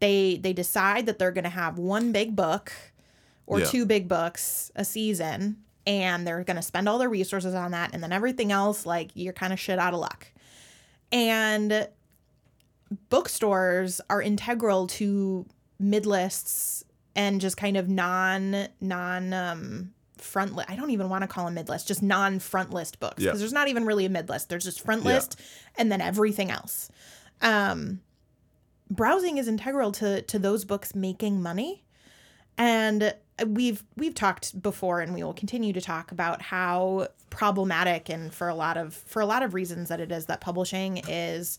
they they decide that they're going to have one big book or Yeah. two big books a season and they're going to spend all their resources on that and then everything else like you're kind of shit out of luck and bookstores are integral to midlists and just kind of non non um front list. I don't even want to call them mid list, just non front list books because Yeah. there's not even really a mid list. There's just front Yeah. list and then everything else. Um, browsing is integral to to those books making money, and we've we've talked before and we will continue to talk about how problematic and for a lot of for a lot of reasons that it is that publishing is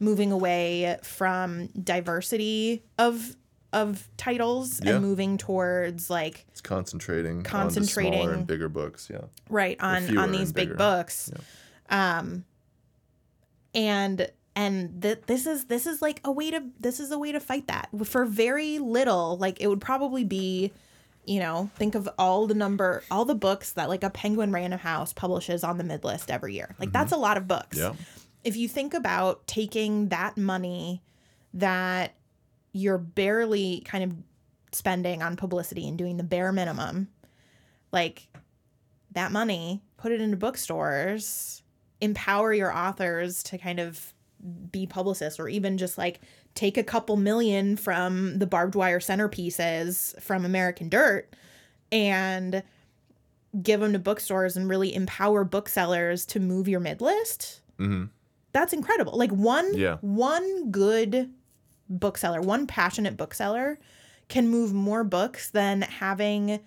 moving away from diversity of of titles Yeah. and moving towards like it's concentrating on Concentrating. smaller and bigger books yeah right on on these big bigger. books um and and th- this is this is like a way to this is a way to fight that for very little like it would probably be you know think of all the number all the books that like a penguin random house publishes on the mid list every year like that's a lot of books yeah if you think about taking that money that you're barely kind of spending on publicity and doing the bare minimum, like that money, put it into bookstores, empower your authors to kind of be publicists or even just like take a couple million from the barbed wire centerpieces from American Dirt and give them to bookstores and really empower booksellers to move your mid list hmm that's incredible. Like one Yeah. one good bookseller, one passionate bookseller can move more books than having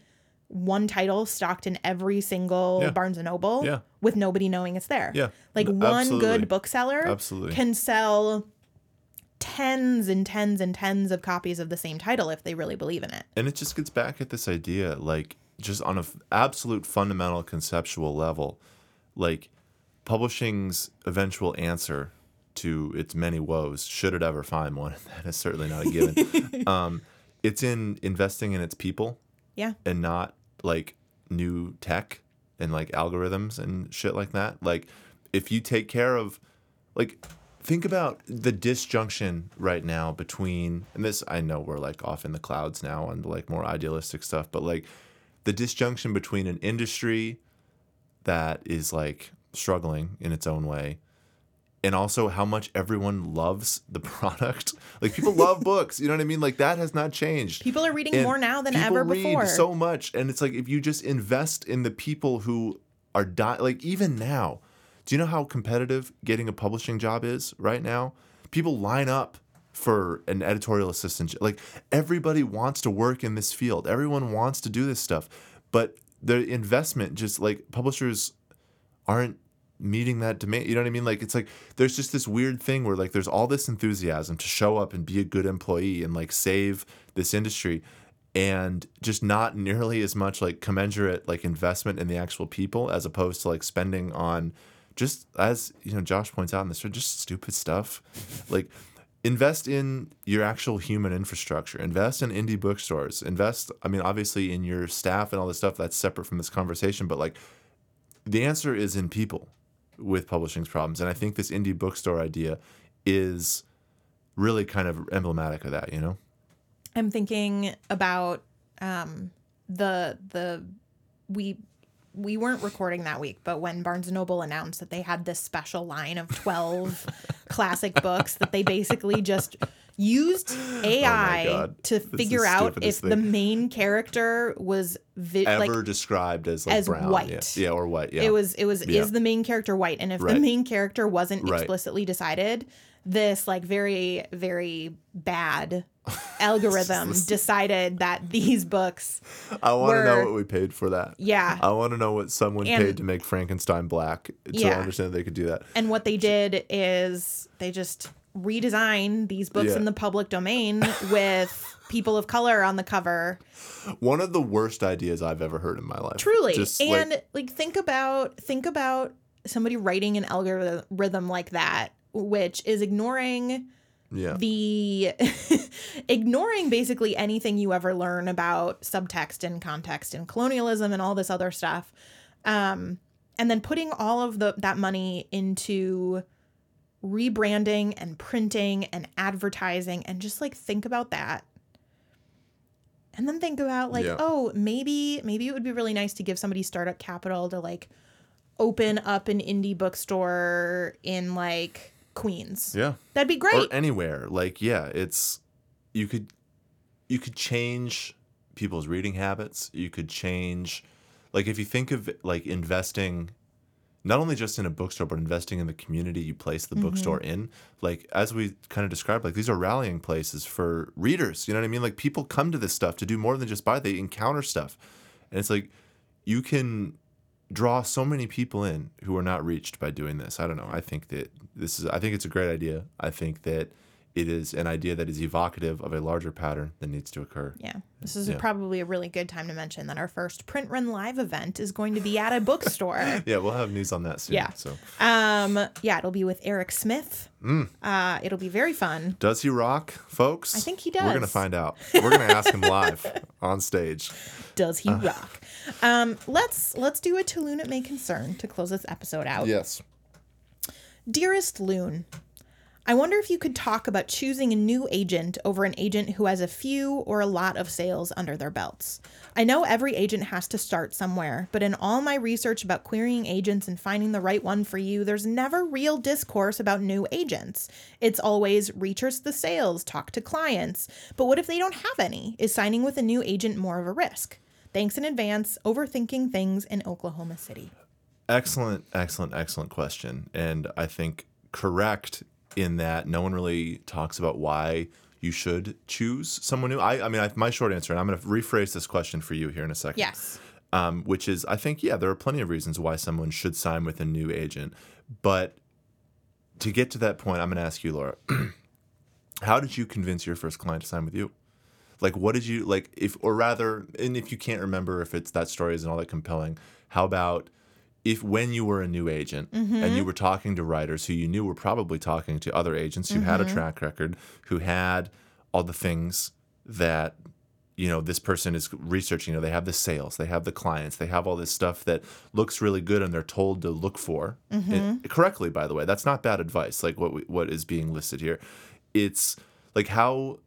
one title stocked in every single Yeah. Barnes and Noble Yeah. with nobody knowing it's there. Yeah. Like N- one absolutely. good bookseller Absolutely. can sell tens and tens and tens of copies of the same title if they really believe in it. and it just gets back at this idea like just on a f- absolute fundamental conceptual level like publishing's eventual answer to its many woes should it ever find one *laughs* that is certainly not a given *laughs* um, it's in investing in its people Yeah. and not like new tech and like algorithms and shit like that. Like if you take care of like think about the disjunction right now between and this I know we're like off in the clouds now on like more idealistic stuff, but like the disjunction between an industry that is like struggling in its own way and also how much everyone loves the *laughs* product. Like people love books, you know what I mean? Like that has not changed. People are reading And more now than ever read before. so much, and it's like if you just invest in the people who are dying, like even now, do you know how competitive getting a publishing job is right now? People line up for an editorial assistant. Like everybody wants to work in this field. Everyone wants to do this stuff, but the investment just like publishers aren't meeting that demand. You know what I mean? Like it's like there's just this weird thing where like there's all this enthusiasm to show up and be a good employee and like save this industry and just not nearly as much like commensurate like investment in the actual people as opposed to like spending on just as you know Josh points out in this just stupid stuff. like invest in your actual human infrastructure invest in indie bookstores invest i mean obviously in your staff and all this stuff that's separate from this conversation but like the answer is in people with publishing's problems. And i think this indie bookstore idea is really kind of emblematic of that you know? I'm thinking about um, the the we we weren't recording that week, but when Barnes and Noble announced that they had this special line of 12 *laughs* classic books that they basically just used AI *gasps* Oh to figure out if stupidest the main character was vi- ever like described as like as brown white. Yeah. yeah or white yeah it was it was Yeah. is the main character white and if the main character wasn't Right. explicitly decided this like very very bad *laughs* algorithm decided that these books i want to know what we paid for that yeah i want to know what someone And- paid to make frankenstein black to Yeah. understand they could do that and what they did is they just redesigned these books Yeah. in the public domain with *laughs* people of color on the cover. One of the worst ideas i've ever heard in my life. Truly. Just, and like, like, think about think about somebody writing an algorithm like that which is ignoring yeah. the *laughs* ignoring basically anything you ever learn about subtext and context and colonialism and all this other stuff. Um, and then putting all of the that money into rebranding and printing and advertising and just like think about that. And then think about like Yeah. oh maybe maybe it would be really nice to give somebody startup capital to like open up an indie bookstore in like queens. Yeah. That'd be great. or anywhere. Like yeah it's you could you could change people's reading habits. You could change like if you think of like investing not only just in a bookstore but investing in the community you place the mm-hmm. bookstore in like as we kind of described like these are rallying places for readers you know what i mean like people come to this stuff to do more than just buy they encounter stuff and it's like you can draw so many people in who are not reached by doing this. I don't know. I think that this is I think it's a great idea. I think that it is an idea that is evocative of a larger pattern that needs to occur. Yeah. This is Yeah. probably a really good time to mention that our first print run live event is going to be at a bookstore. *laughs* Yeah, we'll have news on that soon. Yeah. So, um, yeah, it'll be with Eric Smith. Mm. Uh, it'll be very fun. does he rock, folks? I think he does. We're gonna find out. We're gonna ask him live *laughs* on stage. Does he rock? Um, let's let's do a to Whom it may concern to close this episode out. Yes. Dearest Loon, I wonder if you could talk about choosing a new agent over an agent who has a few or a lot of sales under their belts. I know every agent has to start somewhere, but in all my research about querying agents and finding the right one for you, there's never real discourse about new agents. It's always research the sales, talk to clients. But what if they don't have any? Is signing with a new agent more of a risk? Thanks in advance, overthinking things in Oklahoma City. Excellent, excellent, excellent question. And I think correct in that no one really talks about why you should choose someone new? I, I mean, I, my short answer, and I'm going to rephrase this question for you here in a second. Yes. Um, which is, I think, yeah, there are plenty of reasons why someone should sign with a new agent. But to get to that point, I'm going to ask you, Laura, *clears throat* how did you convince your first client to sign with you? Like, what did you like? If, or rather, and if you can't remember if it's that story isn't all that compelling, how about if when you were a new agent and you mm-hmm. were talking to writers who you knew were probably talking to other agents who had a mm-hmm. track record, who had all the things that you know this person is researching you know they have the sales they have the clients they have all this stuff that looks really good and they're told to look for. And mm-hmm. correctly by the way that's not bad advice like what we, what is being listed here. It's like how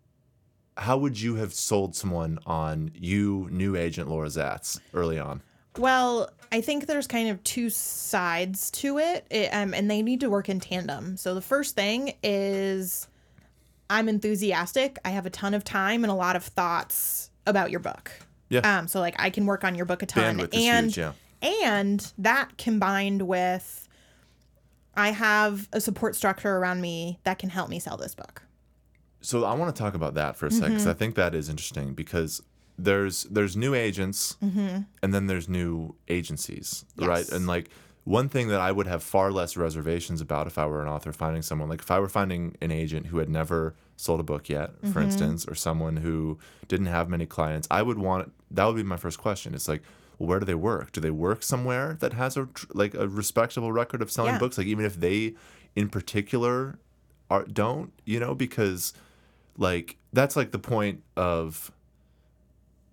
how would you have sold someone on you new agent Laura Zats early on Well, I think there's kind of two sides to it, it um, and they need to work in tandem. So the first thing is I'm enthusiastic. I have a ton of time and a lot of thoughts about your book. Yeah. Um. So like I can work on your book a ton, bandwidth and huge yeah and that combined with I have a support structure around me that can help me sell this book. So I want to talk about that for a second because Mm-hmm. I think that is interesting because there's there's new agents and then there's new agencies, right? Mm-hmm. And like one thing that I would have far less reservations about if I were an author finding someone like if I were finding an agent who had never sold a book yet, Mm-hmm. for instance, or someone who didn't have many clients, I would want that would be my first question. It's like well, where do they work? Do they work somewhere that has a like a respectable record of selling Yeah. books? Like even if they, in particular, are don't you know because like that's like the point of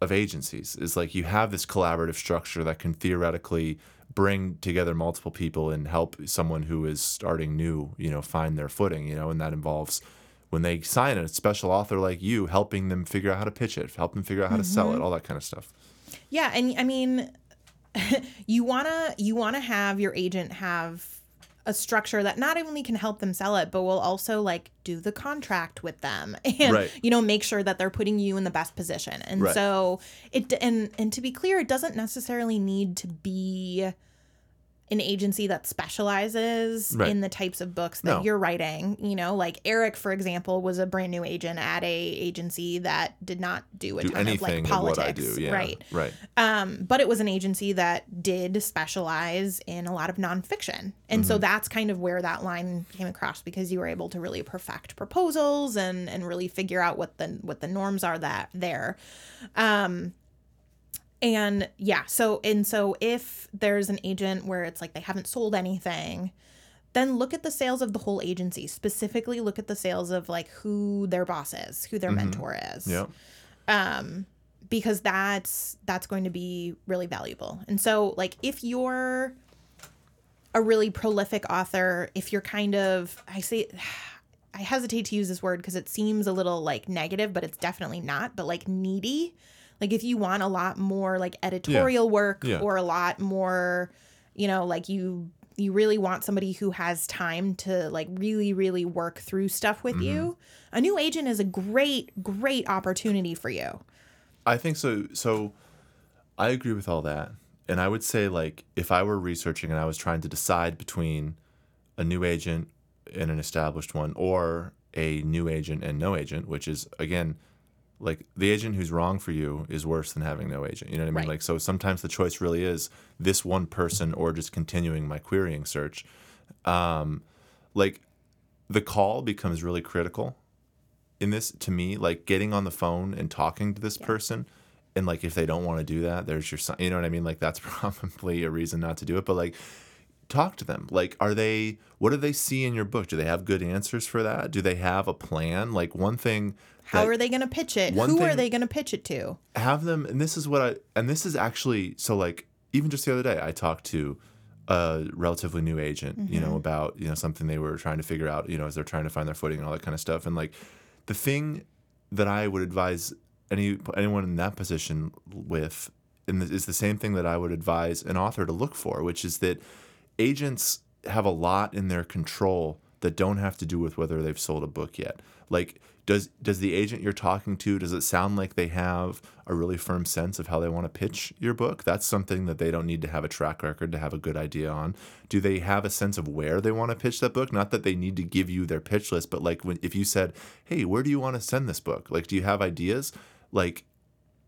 of agencies. Is like you have this collaborative structure that can theoretically bring together multiple people and help someone who is starting new you know find their footing you know and that involves when they sign a special author like you helping them figure out how to pitch it help them figure out how to sell it mm-hmm. all that kind of stuff. Yeah, and I mean, *laughs* you wanna you wanna have your agent have a structure that not only can help them sell it, but will also like do the contract with them *laughs* and Right. you know make sure that they're putting you in the best position. And Right. so it and and to be clear, it doesn't necessarily need to be an agency that specializes Right. in the types of books that No. you're writing. You know, like Erik, for example, was a brand new agent at a agency that did not do a do ton of like of politics, do yeah right? right Um, but it was an agency that did specialize in a lot of nonfiction. And so that's kind of where that line came across because you were able to really perfect proposals and and really figure out what the what the norms are that there. Um and yeah, so and so if there's an agent where it's like they haven't sold anything, then look at the sales of the whole agency. Specifically look at the sales of like who their boss is, who their mentor is. Yeah um because that's that's going to be really valuable. And so like if you're a really prolific author if you're kind of i say *sighs* i hesitate to use this word because it seems a little like negative but it's definitely not but like needy like if you want a lot more like editorial work Yeah. or a lot more you know like you you really want somebody who has time to like really really work through stuff with you mm-hmm. a new agent is a great great opportunity for you I think so. So I agree with all that. And I would say, like, if I were researching and I was trying to decide between a new agent and an established one, or a new agent and no agent, which is, again, like the agent who's wrong for you is worse than having no agent. You know what I mean? Right. Like, so sometimes the choice really is this one person or just continuing my querying search. Um, like, the call becomes really critical in this to me like getting on the phone and talking to this person and like if they don't want to do that there's your sign you know what i mean like that's *laughs* probably a reason not to do it but like talk to them like are they what do they see in your book do they have good answers for that do they have a plan like one thing how are they going to pitch it? who are they going to pitch it to? Have them and this is what i and this is actually so like even just the other day i talked to a relatively new agent you know mm-hmm. about you know something they were trying to figure out you know as they're trying to find their footing and all that kind of stuff. And like the thing that i would advise any anyone in that position with and is the same thing that i would advise an author to look for which is that agents have a lot in their control that don't have to do with whether they've sold a book yet. Like does does the agent you're talking to does it sound like they have a really firm sense of how they want to pitch your book? That's something that they don't need to have a track record to have a good idea on. Do they have a sense of where they want to pitch that book? Not that they need to give you their pitch list, but like when if you said, "Hey, where do you want to send this book?" Like do you have ideas? Like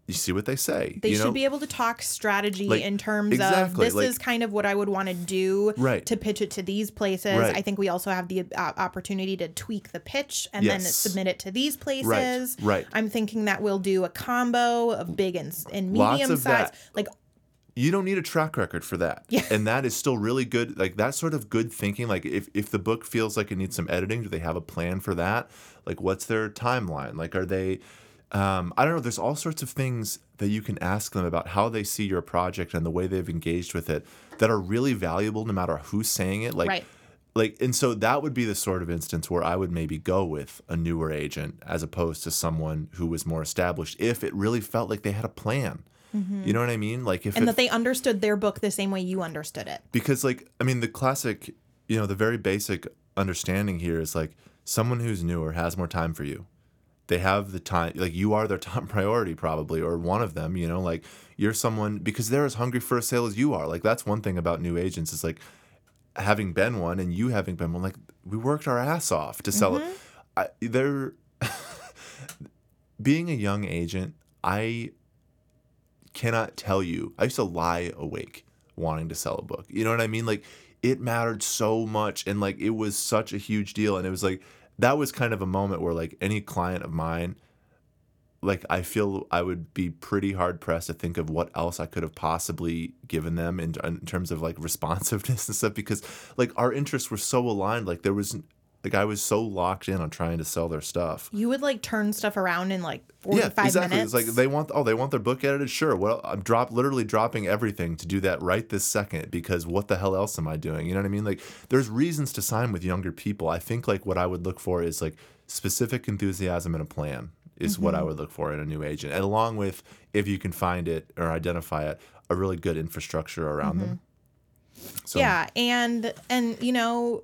you see what they say. They should know? be able to talk strategy Like, in terms exactly, of this like- is kind of what I would want to do Right. to pitch it to these places. Right. I think we also have the uh, opportunity to tweak the pitch and then submit it to these places. right. right. I'm thinking that we'll do a combo of big and, and medium size. that. Like you don't need a track record for that. Yeah. And that is still really good. Like that sort of good thinking. Like if, if the book feels like it needs some editing, do they have a plan for that? Like what's their timeline? Like are they um, I don't know, there's all sorts of things that you can ask them about how they see your project and the way they've engaged with it that are really valuable no matter who's saying it. Like Right. like and so that would be the sort of instance where I would maybe go with a newer agent as opposed to someone who was more established if it really felt like they had a plan. You know what I mean? Like if and it that they understood their book the same way you understood it. because like i mean the classic you know the very basic understanding here is like someone who's newer has more time for you they have the time like you are their *laughs* top priority probably or one of them you know like you're someone because they're as hungry for a sale as you are like that's one thing about new agents is like having been one and you having been one like we worked our ass off to sell it mm-hmm. I, they're *laughs* being a young agent i cannot tell you. I used to lie awake wanting to sell a book. You know what I mean? Like it mattered so much and like it was such a huge deal and it was like that was kind of a moment where like any client of mine like I feel I would be pretty hard pressed to think of what else I could have possibly given them in, in terms of like *laughs* responsiveness and stuff because like our interests were so aligned. Like there was like I was so locked in on trying to sell their stuff You would like turn stuff around in like 45 exactly. minutes. It's like they want oh they want their book edited. Sure. Well, I'm drop literally dropping everything to do that right this second because what the hell else am I doing? You know what I mean? Like there's reasons to sign with younger people. I think like what I would look for is like specific enthusiasm and a plan is what Mm-hmm. I would look for in a new agent, and along with if you can find it or identify it, a really good infrastructure around them. So, Mm-hmm. yeah and and you know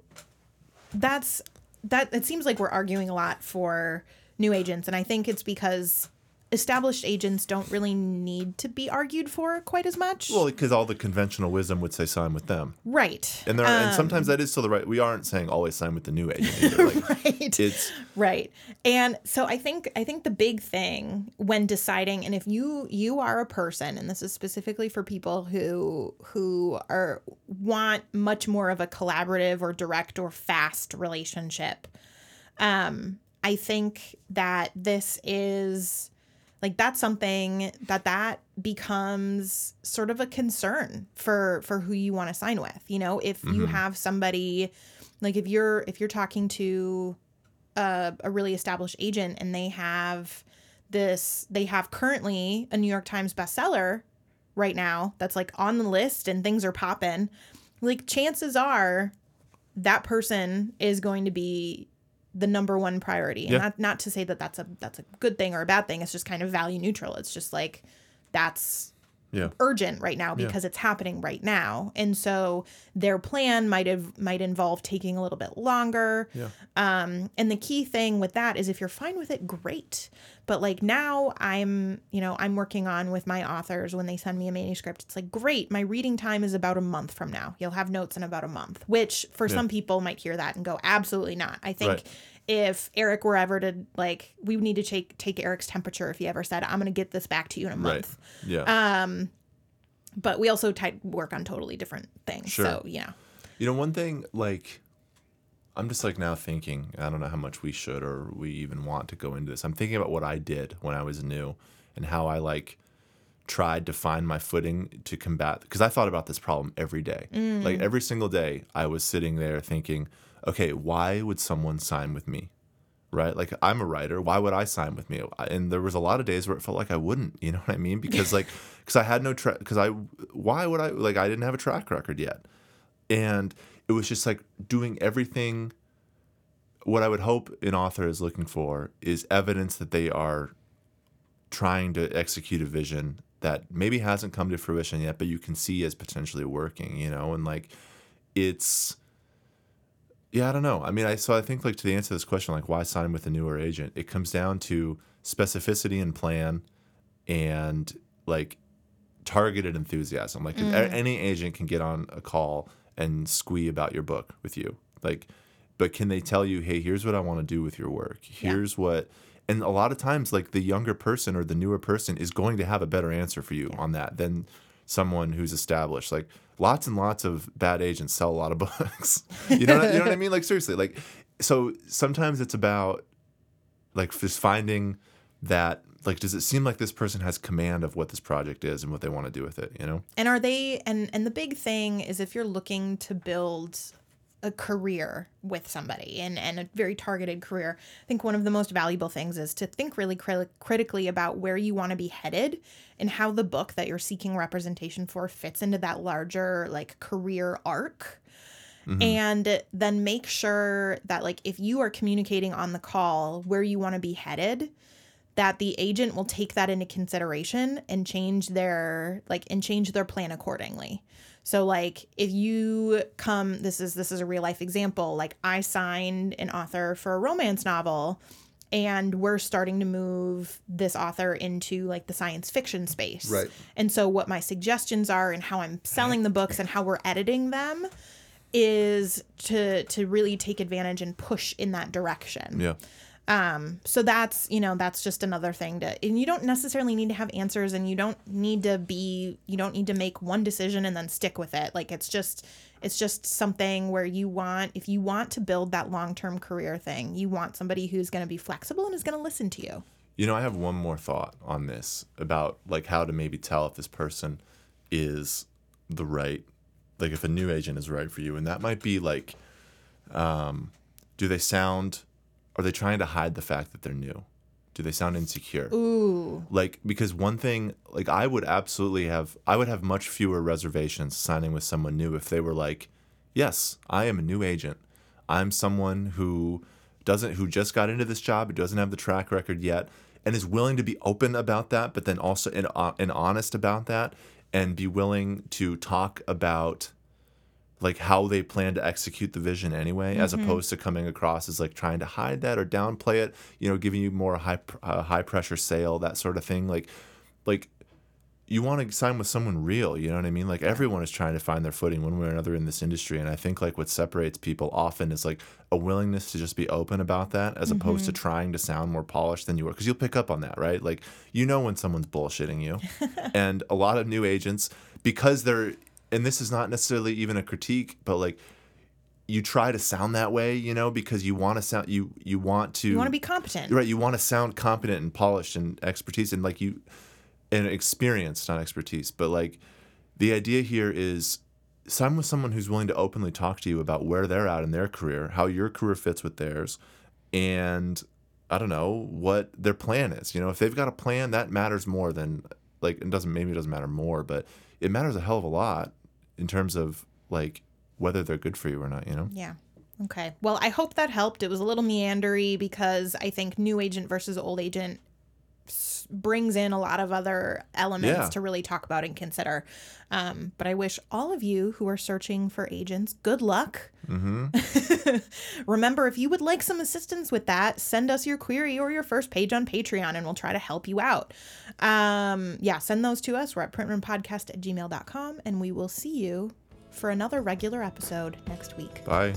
that's that it seems like we're arguing a lot for new agents and i think it's because established agents don't really need to be argued for quite as much Well, because all the conventional wisdom would say sign with them, right and there and Um, sometimes that is still the right. We aren't saying always sign with the new agent. *laughs* Like, right It's right and so i think i think the big thing when deciding and if you you are a person and this is specifically for people who who are want much more of a collaborative or direct or fast relationship um i think that this is like that's something that that becomes sort of a concern for for who you want to sign with you know? If you mm-hmm. have somebody like if you're if you're talking to a, a really established agent and they have this they have currently a new york times bestseller right now that's like on the list and things are popping like chances are that person is going to be the number one priority. And Yeah. not not to say that that's a that's a good thing or a bad thing. It's just kind of value neutral. It's just like that's yeah. urgent right now because it's happening right now. And so their plan might have might involve taking a little bit longer. Yeah. um and the key thing with that is if you're fine with it great. But like now i'm you know i'm working on with my authors when they send me a manuscript. It's like great. My reading time is about a month from now. You'll have notes in about a month which for some people might hear that and go absolutely not. I think Right. If Erik were ever to like, we need to take take Erik's temperature if he ever said, "I'm going to get this back to you in a Right. month." Yeah. Um, but we also ty- work on totally different things. Sure. So yeah, You know, one thing like I'm just like now thinking, I don't know how much we should or we even want to go into this. I'm thinking about what I did when I was new and how I like tried to find my footing to combat because I thought about this problem every day. Like every single day I was sitting there thinking, okay, why would someone sign with me? Right? Like I'm a writer, why would I sign with me? And there was a lot of days where it felt like I wouldn't, you know *laughs* what I mean? Because like cuz I had no track cuz I why would I like I didn't have a track record yet and it was just like doing everything what i would hope an author is looking for is evidence that they are trying to execute a vision that maybe hasn't come to fruition yet but you can see as potentially working you know and like it's Yeah, I don't know. I mean, I so I think like to the answer to this question, like why sign with a newer agent, it comes down to specificity and plan, and like targeted enthusiasm. Like a- mm. any agent can get on a call and squee about your book with you, like, but can they tell you, hey, here's what I want to do with your work. Yeah. Here's what. And a lot of times, like the younger person or the newer person is going to have a better answer for you on that than someone who's established. Like lots and lots of bad agents sell a lot of *laughs* books. you know, what, you know what I mean? Like seriously, like so sometimes it's about like just finding that like does it seem like this person has command of what this project is and what they want to do with it, you know? And are they and and the big thing is if you're looking to build a career with somebody and and a very targeted career, I think one of the most valuable things is to think really cri- critically about where you want to be headed and how the book that you're seeking representation for fits into that larger like career arc. Mm-hmm. And then make sure that like if you are communicating on the call where you want to be headed, that the agent will take that into consideration and change their like and change their plan accordingly. So like if you come this is this is a real life example like I signed an author for a romance novel and we're starting to move this author into like the science fiction space. Right. And so what my suggestions are and how I'm selling the books and how we're editing them is to to really take advantage and push in that direction. Yeah. Um, so that's, you know, that's just another thing to, and you don't necessarily need to have answers and you don't need to be, you don't need to make one decision and then stick with it. Like it's just, it's just something where you want, if you want to build that long-term career thing, you want somebody who's going to be flexible and is going to listen to you. You know, I have one more thought on this about like how to maybe tell if this person is the right, like if a new agent is right for you, and that might be like, um, do they sound? Are they trying to hide the fact that they're new? Do they sound insecure? Ooh. Like because one thing, like I would absolutely have, I would have much fewer reservations signing with someone new if they were like, yes, I am a new agent. I'm someone who doesn't who just got into this job, who doesn't have the track record yet, and is willing to be open about that, but then also and, uh, and honest about that, and be willing to talk about like how they plan to execute the vision anyway, as opposed to coming across as like trying to hide that or downplay it. You know, giving you more high uh, high pressure sale that sort of thing. Like, like you want to sign with someone real. You know what I mean? Like everyone is trying to find their footing one way or another in this industry, and I think like what separates people often is like a willingness to just be open about that, as opposed to trying to sound more polished than you are. Because you'll pick up on that, right? Like you know when someone's bullshitting you, *laughs* and a lot of new agents because they're and this is not necessarily even a critique, but like you try to sound that way, you know, because you want to sound you you want to You want to be competent. right you want to sound competent and polished and expertise and like you and experience not expertise but like the idea here is sign with someone who's willing to openly talk to you about where they're at in their career how your career fits with theirs and i don't know what their plan is you know if they've got a plan that matters more than like it doesn't maybe it doesn't matter more but it matters a hell of a lot in terms of like whether they're good for you or not you know Yeah. Okay. Well, I hope that helped. It was a little meandery because I think new agent versus old agent brings in a lot of other elements Yeah. to really talk about and consider. Um, but I wish all of you who are searching for agents good luck. mm-hmm *laughs* Remember, if you would like some assistance with that, send us your query or your first page on Patreon and we'll try to help you out. Um, yeah, send those to us. We're at printrunpodcast at gmail.com and we will see you for another regular episode next week. bye